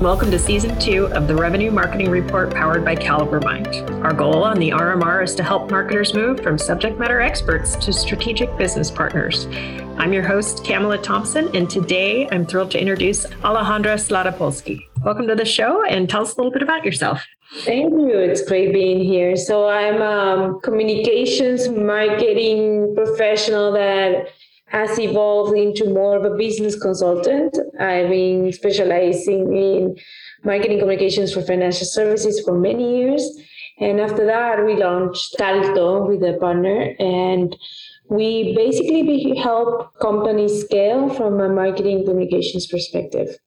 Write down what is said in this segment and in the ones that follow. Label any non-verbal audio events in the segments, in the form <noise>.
Welcome to season two of the Revenue Marketing Report powered by CaliberMind. Our goal on the RMR is to help marketers move from subject matter experts to strategic business partners. I'm your host, Camela Thompson, and today I'm thrilled to introduce Alejandra Slatapolsky. Welcome to the show and tell us a little bit about yourself. Thank you. It's great being here. So I'm a communications marketing professional that has evolved into more of a business consultant. I've been specializing in marketing communications for financial services for many years. And after that, we launched Scalto with a partner. And we basically help companies scale from a marketing communications perspective.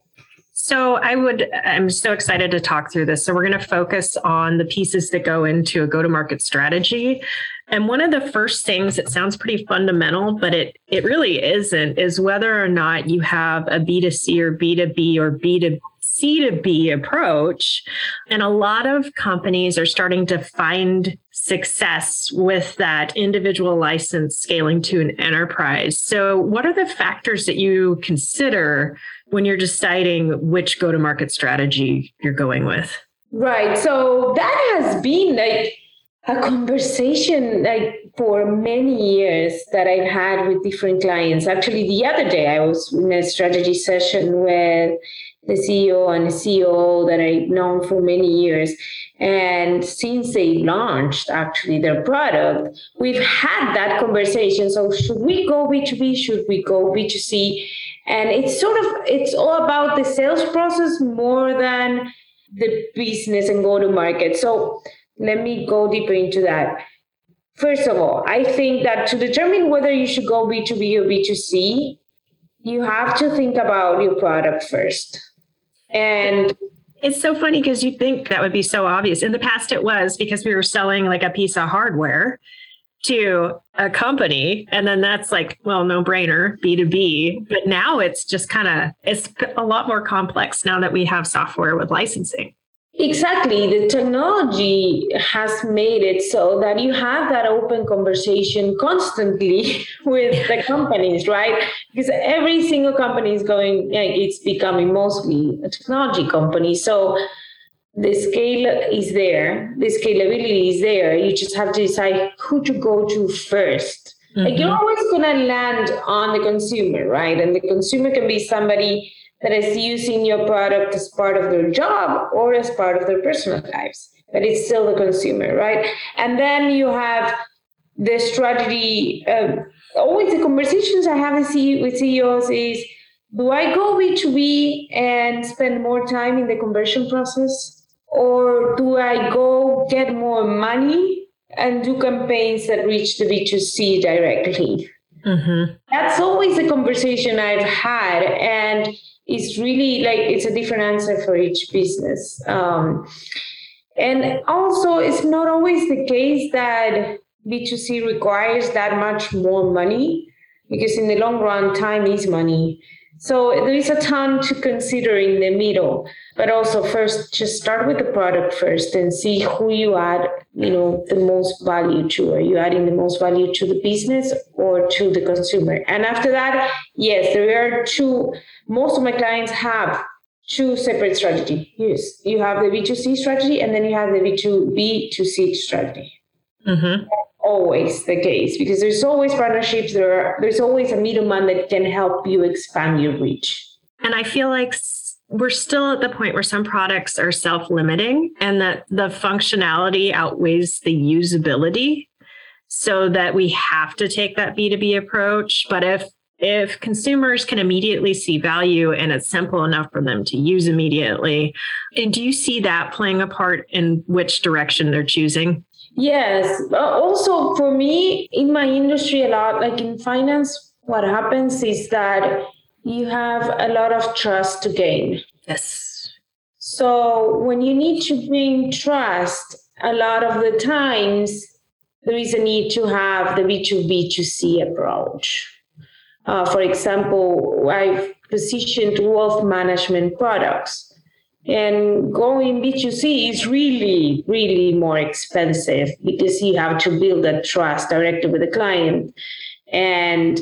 So I would, I'm so excited to talk through this. So we're going to focus on the pieces that go into a go to market strategy. And one of the first things that sounds pretty fundamental, but it it really isn't, is whether or not you have a B2C or B2B or B2 C2B approach. And a lot of companies are starting to find success with that individual license scaling to an enterprise. So, what are the factors that you consider when you're deciding which go to market strategy you're going with? Right. So, that has been like a conversation like for many years that I've had with different clients. Actually, the other day I was in a strategy session with the CEO and the CEO that I've known for many years. And since they launched actually their product, we've had that conversation. So should we go B2B? Should we go B2C? And it's sort of it's all about the sales process more than the business and go to market. So let me go deeper into that. First of all, I think that to determine whether you should go B2B or B2C, you have to think about your product first. And it's so funny because you think that would be so obvious. In the past, it was because we were selling like a piece of hardware to a company. And then that's like, well, no brainer, B2B. But now it's just kind of, it's a lot more complex now that we have software with licensing. Exactly. The technology has made it so that you have that open conversation constantly <laughs> with the <laughs> companies, right? Because every single company is going, like, it's becoming mostly a technology company. So the scale is there, the scalability is there. You just have to decide who to go to 1st mm-hmm. Like you're always going to land on the consumer, right? And the consumer can be somebody that is using your product as part of their job or as part of their personal lives, but it's still the consumer, right? And then you have the strategy. Uh, always the conversations I have with CEOs is do I go B2B and spend more time in the conversion process? Or do I go get more money and do campaigns that reach the B2C directly? Mm-hmm. That's always a conversation I've had. And it's really like it's a different answer for each business. Um, and also, it's not always the case that B2C requires that much more money because in the long run, time is money. So there is a ton to consider in the middle, but also first just start with the product first and see who you add, you know, the most value to. Are you adding the most value to the business or to the consumer? And after that, yes, there are two. Most of my clients have two separate strategies. Yes, you have the B2C strategy and then you have the B2B to C strategy. Mm-hmm always the case because there's always partnerships there are, there's always a middleman that can help you expand your reach and i feel like we're still at the point where some products are self-limiting and that the functionality outweighs the usability so that we have to take that b2b approach but if if consumers can immediately see value and it's simple enough for them to use immediately and do you see that playing a part in which direction they're choosing Yes. Uh, also, for me, in my industry, a lot, like in finance, what happens is that you have a lot of trust to gain. Yes. So, when you need to bring trust, a lot of the times there is a need to have the B2B2C approach. Uh, for example, I've positioned wealth management products and going B2C is really, really more expensive because you have to build that trust directly with the client. And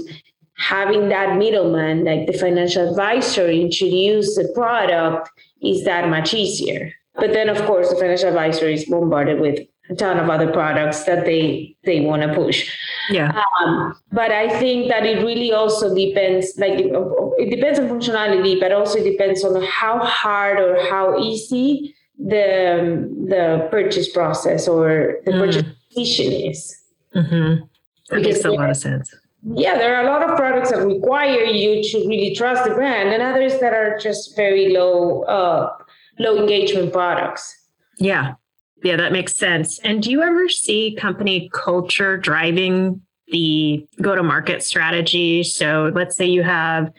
having that middleman, like the financial advisor, introduce the product is that much easier. But then, of course, the financial advisor is bombarded with a ton of other products that they they want to push. Yeah. Um, but I think that it really also depends. Like it, it depends on functionality, but also it depends on how hard or how easy the the purchase process or the mm. purchase decision is. Mm-hmm. That because makes a lot of sense. Yeah, there are a lot of products that require you to really trust the brand, and others that are just very low uh, low engagement products. Yeah, yeah, that makes sense. And do you ever see company culture driving the go to market strategy? So let's say you have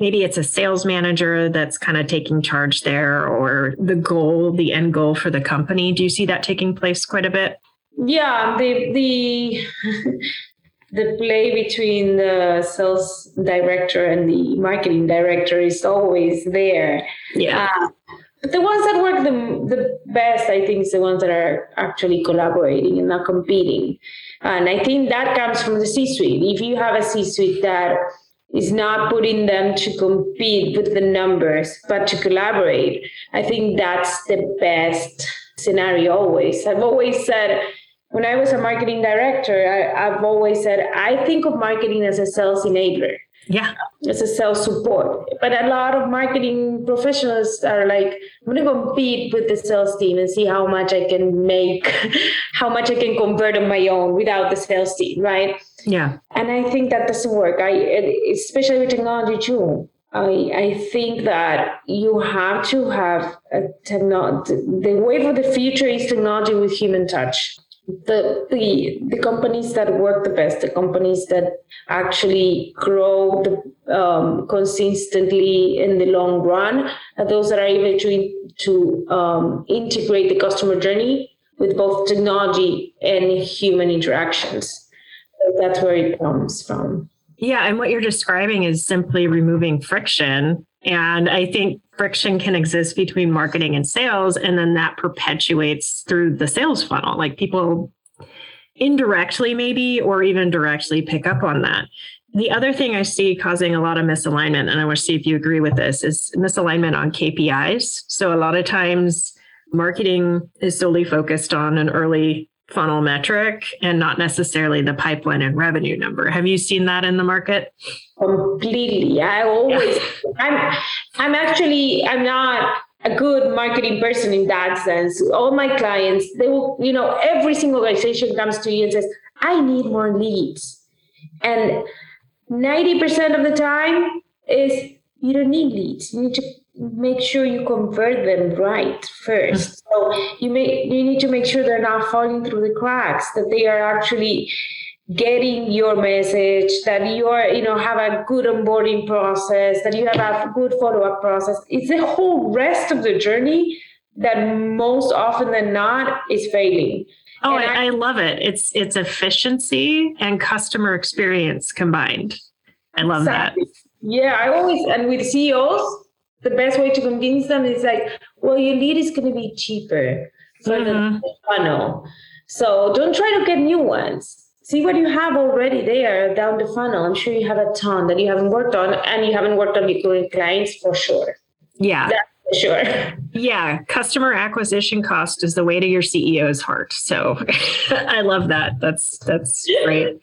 maybe it's a sales manager that's kind of taking charge there or the goal, the end goal for the company. Do you see that taking place quite a bit? Yeah, the the the play between the sales director and the marketing director is always there. Yeah. Uh, but the ones that work the, the best, I think, is the ones that are actually collaborating and not competing. And I think that comes from the C suite. If you have a C suite that is not putting them to compete with the numbers, but to collaborate, I think that's the best scenario always. I've always said, when I was a marketing director, I, I've always said, I think of marketing as a sales enabler. Yeah. As a sales support. But a lot of marketing professionals are like, I'm going to compete with the sales team and see how much I can make, <laughs> how much I can convert on my own without the sales team, right? Yeah. And I think that doesn't work. I especially with technology too. I I think that you have to have a technology. The wave of the future is technology with human touch the the the companies that work the best, the companies that actually grow the, um, consistently in the long run, are those that are able to to um, integrate the customer journey with both technology and human interactions. So that's where it comes from. Yeah, and what you're describing is simply removing friction and I think friction can exist between marketing and sales, and then that perpetuates through the sales funnel. Like people indirectly, maybe, or even directly pick up on that. The other thing I see causing a lot of misalignment, and I want to see if you agree with this, is misalignment on KPIs. So a lot of times, marketing is solely focused on an early funnel metric and not necessarily the pipeline and revenue number. Have you seen that in the market? Completely. I always yeah. I'm I'm actually I'm not a good marketing person in that sense. All my clients, they will, you know, every single organization comes to you and says, I need more leads. And 90% of the time is you don't need leads. You need to make sure you convert them right first. Mm-hmm. So you may you need to make sure they're not falling through the cracks, that they are actually getting your message, that you are, you know, have a good onboarding process, that you have a good follow-up process. It's the whole rest of the journey that most often than not is failing. Oh, I, I, I, love it. It's it's efficiency and customer experience combined. I love exactly. that. Yeah, I always and with CEOs, the best way to convince them is like, well, your lead is going to be cheaper for mm-hmm. the funnel. So don't try to get new ones. See what you have already there down the funnel. I'm sure you have a ton that you haven't worked on, and you haven't worked on your current clients for sure. Yeah. That's for sure. Yeah. Customer acquisition cost is the way to your CEO's heart. So <laughs> I love that. That's that's great.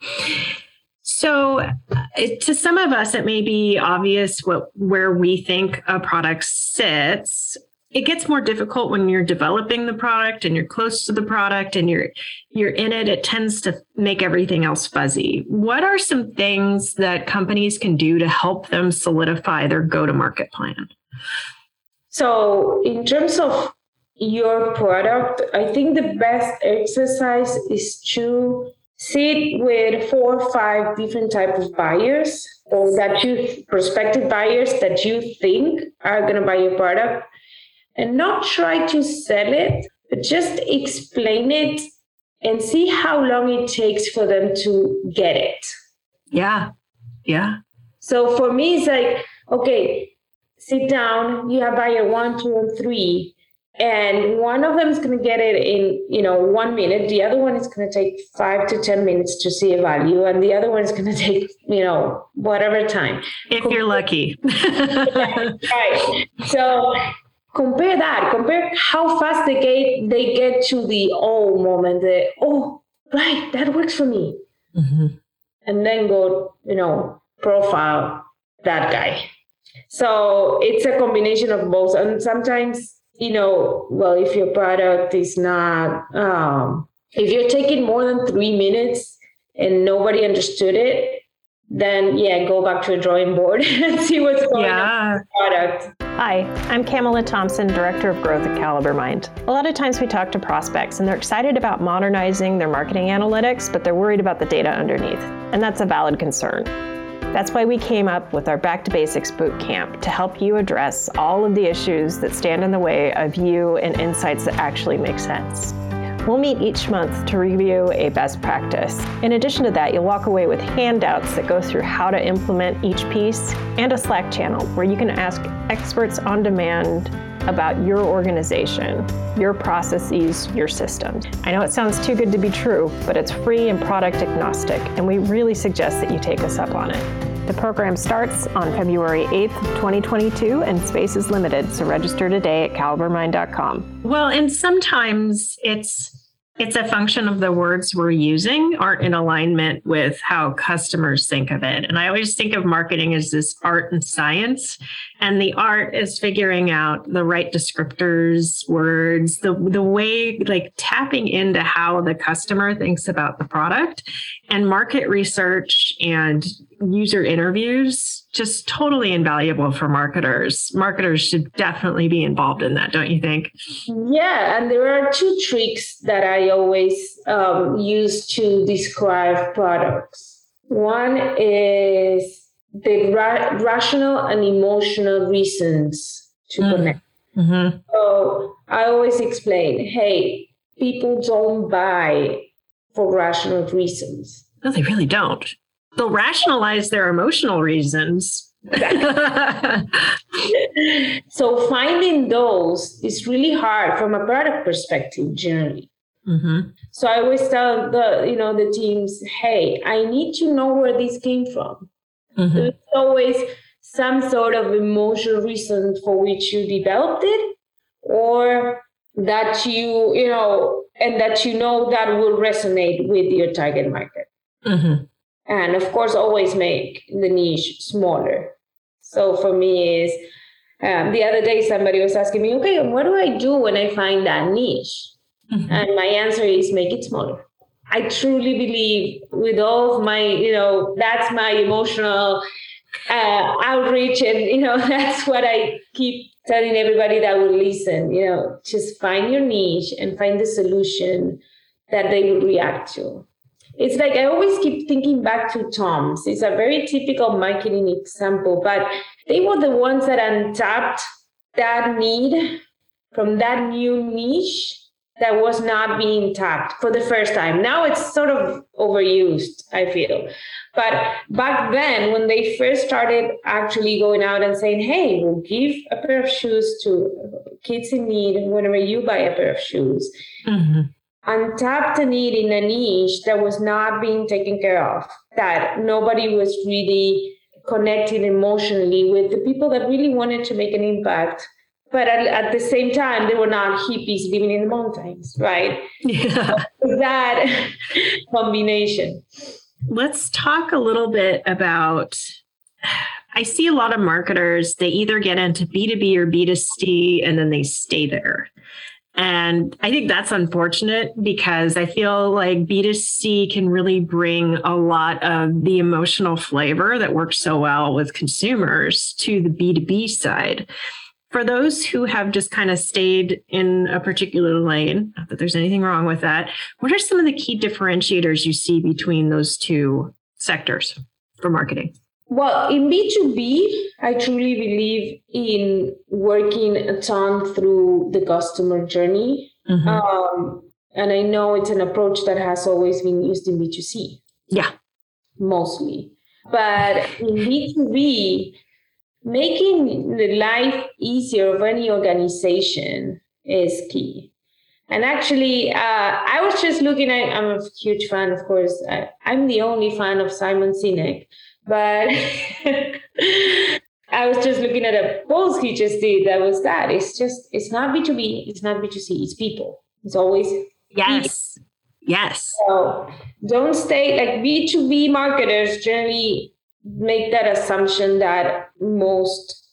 So, uh, to some of us, it may be obvious what where we think a product sits. It gets more difficult when you're developing the product and you're close to the product and you're you're in it. It tends to make everything else fuzzy. What are some things that companies can do to help them solidify their go-to-market plan? So, in terms of your product, I think the best exercise is to sit with four or five different type of buyers or that you prospective buyers that you think are going to buy your product. And not try to sell it but just explain it and see how long it takes for them to get it. Yeah yeah. So for me it's like okay sit down you have buyer one two and three and one of them is going to get it in you know one minute. The other one is going to take five to ten minutes to see a value and the other one is going <laughs> to take you know whatever time. If you're lucky. <laughs> Right. So compare that. Compare how fast they get they get to the oh moment the oh right that works for me. Mm-hmm. and then go you know profile that guy. So it's a combination of both. And sometimes you know, well, if your product is not, um, if you're taking more than three minutes and nobody understood it, then yeah, go back to a drawing board <laughs> and see what's going yeah. on with the product. Hi, I'm Camela Thompson, Director of Growth at CaliberMind. A lot of times we talk to prospects and they're excited about modernizing their marketing analytics, but they're worried about the data underneath. And that's a valid concern. That's why we came up with our Back to Basics Boot Camp to help you address all of the issues that stand in the way of you and insights that actually make sense. We'll meet each month to review a best practice. In addition to that, you'll walk away with handouts that go through how to implement each piece and a Slack channel where you can ask experts on demand about your organization, your processes, your systems. I know it sounds too good to be true, but it's free and product agnostic, and we really suggest that you take us up on it. The program starts on February 8th, 2022, and space is limited, so register today at calibermind.com. Well, and sometimes it's it's a function of the words we're using aren't in alignment with how customers think of it. And I always think of marketing as this art and science. And the art is figuring out the right descriptors, words, the, the way, like tapping into how the customer thinks about the product and market research and user interviews just totally invaluable for marketers. Marketers should definitely be involved in that, don't you think? Yeah, and there are two tricks that I always um, use to describe products. One is the ra- rational and emotional reasons to mm. connect. Mm-hmm. So I always explain, hey, people don't buy for rational reasons. No, they really don't they'll rationalize their emotional reasons. <laughs> <laughs> so finding those is really hard from a product perspective generally. Mm-hmm. So I always tell the you know the teams, hey, I need to know where this came from. Mm-hmm. There's always some sort of emotional reason for which you developed it, or that you you know and that you know that will resonate with your target market. Mm-hmm and of course always make the niche smaller so for me is um, the other day somebody was asking me okay what do i do when i find that niche mm-hmm. and my answer is make it smaller i truly believe with all of my you know that's my emotional uh, outreach and you know <laughs> that's what i keep telling everybody that will listen you know just find your niche and find the solution that they will react to it's like I always keep thinking back to TOMS. It's a very typical marketing example, but they were the ones that untapped that need from that new niche that was not being tapped for the first time. Now it's sort of overused, I feel. But back then, when they first started actually going out and saying, hey, we'll give a pair of shoes to kids in need whenever you buy a pair of shoes. Mm-hmm untapped need in a niche that was not being taken care of, that nobody was really connecting emotionally with the people that really wanted to make an impact. But at, at the same time, they were not hippies living in the mountains, right? Yeah. that <laughs> combination. Let's talk a little bit about I see a lot of marketers, they either get into B2B or B2C and then they stay there. And I think that's unfortunate because I feel like B2C can really bring a lot of the emotional flavor that works so well with consumers to the B2B side. For those who have just kind of stayed in a particular lane, not that there's anything wrong with that, what are some of the key differentiators you see between those two sectors for marketing? Well, in B2B, I truly believe in working a ton through the customer journey. Mm-hmm. Um, and I know it's an approach that has always been used in B2C. Yeah. Mostly. But in B2B, making the life easier of any organization is key. And actually, uh, I was just looking at, I'm a huge fan, of course. I, am the only fan of Simon Sinek, but <laughs> I was just looking at a post he just did that was that. It's just, it's not B2B, it's not B2C, it's people. It's always. Yes. People. Yes. So don't stay like B2B marketers generally make that assumption that most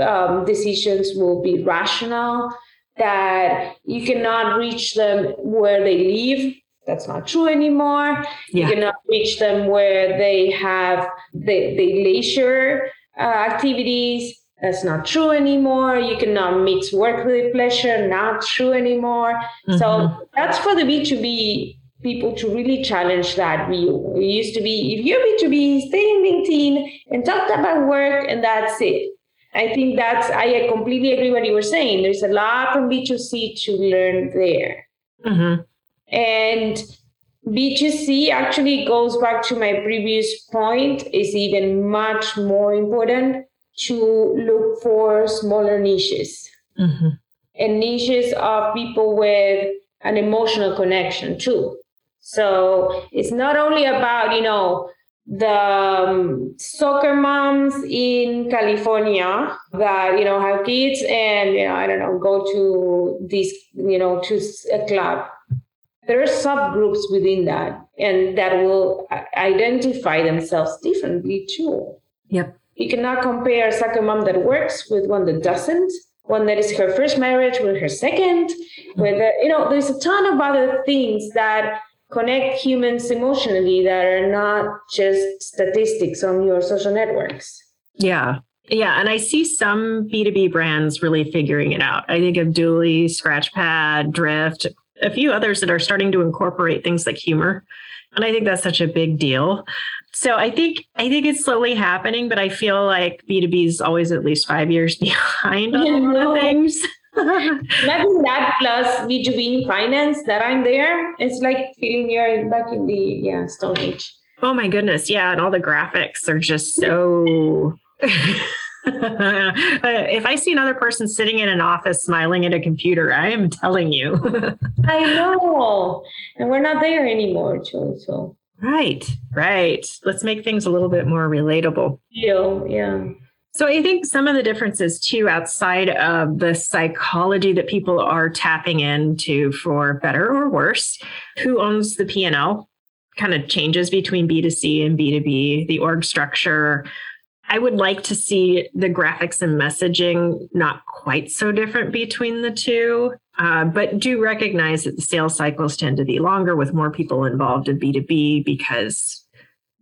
um, decisions will be rational that you cannot reach them where they live. That's not true anymore. Yeah. You cannot reach them where they have the, the leisure uh, activities. That's not true anymore. You cannot mix work with pleasure. Not true anymore. Mm-hmm. So that's for the B2B people to really challenge that view. It used to be if you're B2B, stay in LinkedIn and talk about work, and that's it. I think that's, I completely agree what you were saying. There's a lot from B2C to learn there. Mm-hmm. And B2C actually goes back to my previous point, is even much more important to look for smaller niches mm-hmm. and niches of people with an emotional connection too. So it's not only about, you know, the um, soccer moms in California that you know have kids and you know I don't know go to this you know to a club. There are subgroups within that, and that will identify themselves differently too. Yep. You cannot compare a soccer mom that works with one that doesn't. One that is her first marriage with her 2nd with you know, there's a ton of other things that connect humans emotionally that are not just statistics on your social networks. Yeah. Yeah. And I see some B2B brands really figuring it out. I think of Dooly, Scratchpad, Drift, a few others that are starting to incorporate things like humor. And I think that's such a big deal. So I think I think it's slowly happening, but I feel like B2B is always at least five years <laughs> behind on things. Imagine that plus B2B finance that I'm there. It's like feeling you're back in the yeah Stone Age. Oh my goodness, yeah, and all the graphics are just so. <laughs> if I see another person sitting in an office smiling at a computer, I am telling you. <laughs> I know, and we're not there anymore, too. So. Right, right. Let's make things a little bit more relatable. Yeah, yeah. So I think some of the differences too outside of the psychology that people are tapping into for better or worse, who owns the P&L kind of changes between B2C and B2B, the org structure. I would like to see the graphics and messaging not quite so different between the two, uh, but do recognize that the sales cycles tend to be longer with more people involved in B2B because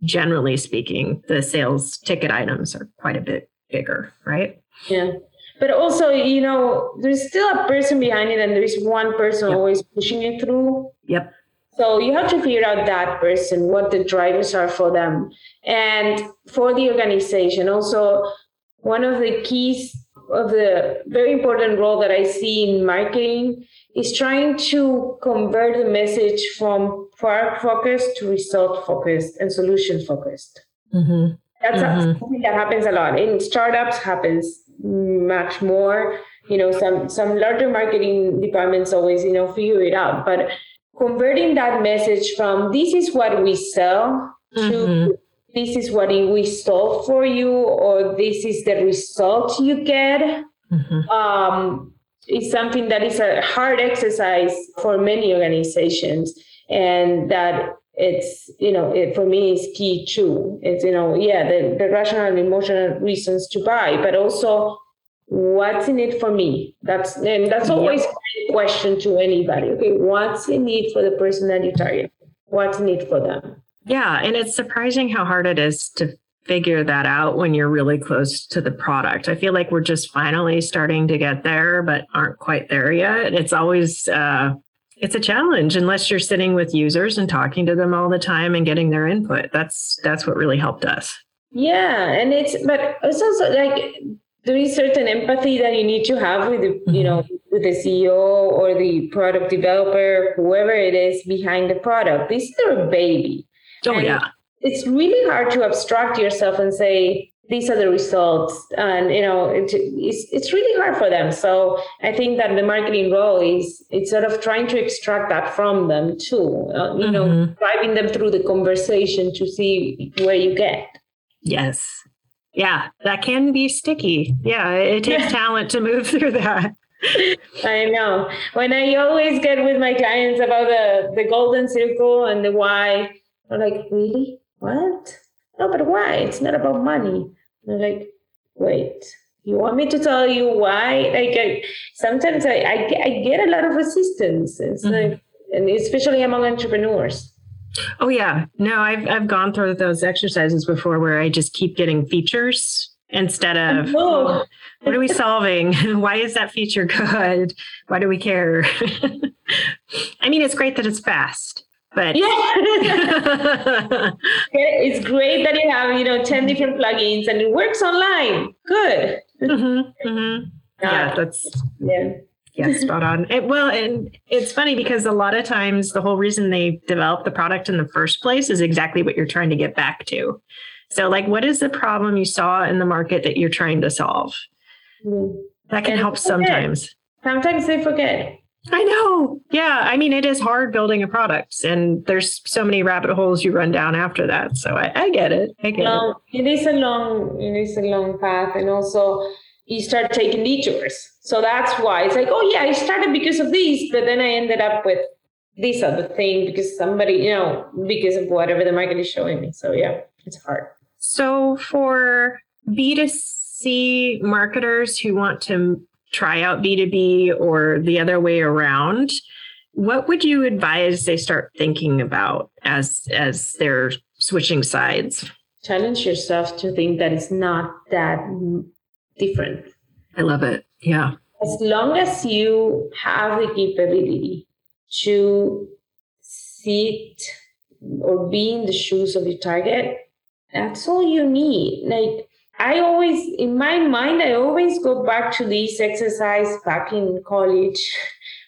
generally speaking, the sales ticket items are quite a bit bigger, right? Yeah. But also, you know, there's still a person behind it and there's one person yep. always pushing it through. Yep. So you have to figure out that person, what the drivers are for them. And for the organization, also one of the keys of the very important role that I see in marketing is trying to convert the message from product focused to result focused and solution focused. Mm-hmm. That's mm-hmm. something that happens a lot in startups. Happens much more. You know, some some larger marketing departments always you know figure it out, but converting that message from this is what we sell mm-hmm. to this is what we solve for you or this is the result you get mm-hmm. um, is something that is a hard exercise for many organizations and that it's you know it, for me is key too. It's you know yeah the, the rational and emotional reasons to buy but also what's in it for me? That's and that's always a question to anybody. Okay what's in it for the person that you target? What's in it for them? Yeah and it's surprising how hard it is to figure that out when you're really close to the product. I feel like we're just finally starting to get there but aren't quite there yet. It's always uh, it's a challenge unless you're sitting with users and talking to them all the time and getting their input. That's that's what really helped us. Yeah, and it's but it's also like there is certain empathy that you need to have with the, mm-hmm. you know with the CEO or the product developer, whoever it is behind the product. This is their baby. Oh and yeah. It's really hard to abstract yourself and say these are the results and you know it, it's, it's really hard for them so i think that the marketing role is it's sort of trying to extract that from them too uh, you mm-hmm. know driving them through the conversation to see where you get yes yeah that can be sticky yeah it takes <laughs> talent to move through that I know. When I always get with my clients about the, the golden circle and the why, I'm like, really? What? No, but why? It's not about money. They're like, wait, you want me to tell you why? Like, I, sometimes I, I, I, get a lot of assistance. It's mm-hmm. like, and especially among entrepreneurs. Oh yeah, no, I've I've gone through those exercises before where I just keep getting features instead of oh, what are we solving? <laughs> Why is that feature <laughs> good? Why do we care? <laughs> I mean, it's great that it's fast, but yeah. <laughs> It's great that you have you know 10 different plugins and it works online. Good. Mm-hmm, mm-hmm. yeah that's yeah. Yeah spot on. It, well and it's funny because a lot of times the whole reason they develop the product in the first place is exactly what you're trying to get back to. So like what is the problem you saw in the market that you're trying to solve? Mm-hmm. that can help sometimes. Sometimes they forget I know. Yeah. I mean, it is hard building a product, and there's so many rabbit holes you run down after that. So I, I get it. I get it. It is a long, it is a long path, and also you start taking detours. So that's why it's like, oh yeah, I started because of this, but then I ended up with this other thing because somebody, you know, because of whatever the market is showing me. So yeah, it's hard. So for B2C marketers who want to try out B2B or the other way around, what would you advise they start thinking about as as they're switching sides? Challenge yourself to think that it's not that different. I love it. Yeah. As long as you have the capability to sit or be in the shoes of your target, that's all you need. Like I always, in my mind, I always go back to this exercise back in college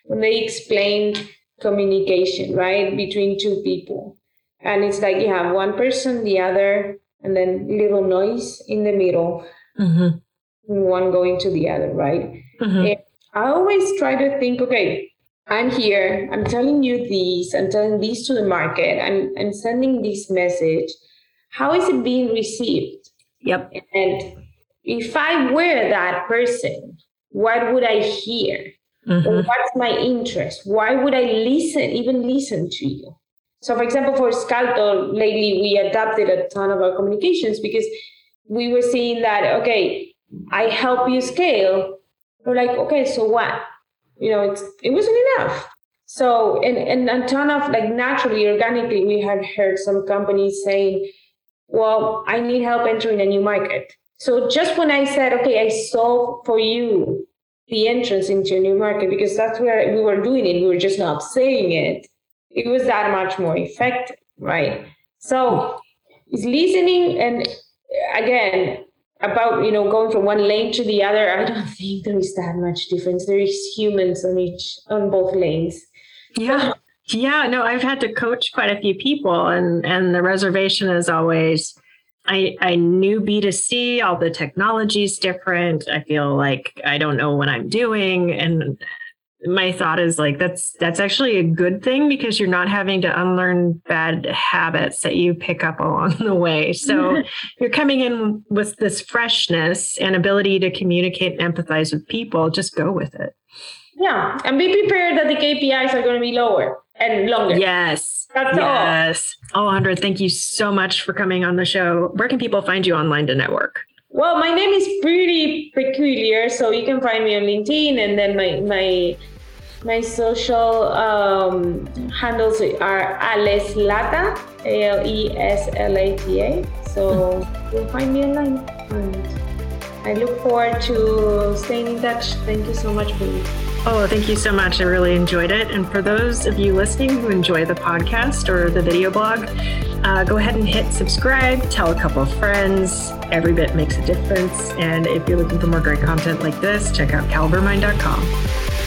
when they explained communication, right, between two people. And it's like you have one person, the other, and then little noise in the middle, mm-hmm. one going to the other, right? Mm-hmm. I always try to think, okay, I'm here, I'm telling you this, I'm telling this to the market, I'm, I'm sending this message. How is it being received? Yep. And if I were that person, what would I hear? Mm-hmm. what's my interest? Why would I listen, even listen to you? So, for example, for Scalto, lately we adapted a ton of our communications because we were seeing that, okay, I help you scale. We're like, okay, so what? You know, it's, it wasn't enough. So, and, and a ton of like naturally, organically, we had heard some companies saying, well, I need help entering a new market. So just when I said, okay, I solve for you the entrance into a new market, because that's where we were doing it, we were just not saying it, it was that much more effective, right? So it's listening and again, about you know going from one lane to the other, I don't <laughs> think there is that much difference. There is humans on each on both lanes. Yeah. Yeah, no, I've had to coach quite a few people, and and the reservation is always. I, I knew B2C, all the technology is different. I feel like I don't know what I'm doing. And my thought is like that's that's actually a good thing because you're not having to unlearn bad habits that you pick up along the way so <laughs> you're coming in with this freshness and ability to communicate and empathize with people just go with it yeah and be prepared that the kpis are going to be lower and longer. Yes. That's yes. all. Oh, Andra, thank you so much for coming on the show. Where can people find you online to network? Well, my name is pretty peculiar, so you can find me on LinkedIn, and then my my my social um, handles are Aleslata, A L E S L A T A. So you'll find me online. I look forward to staying in touch. Thank you so much for Oh, thank you so much. I really enjoyed it. And for those of you listening who enjoy the podcast or the video blog, uh, go ahead and hit subscribe, tell a couple of friends. Every bit makes a difference. And if you're looking for more great content like this, check out calibermind.com.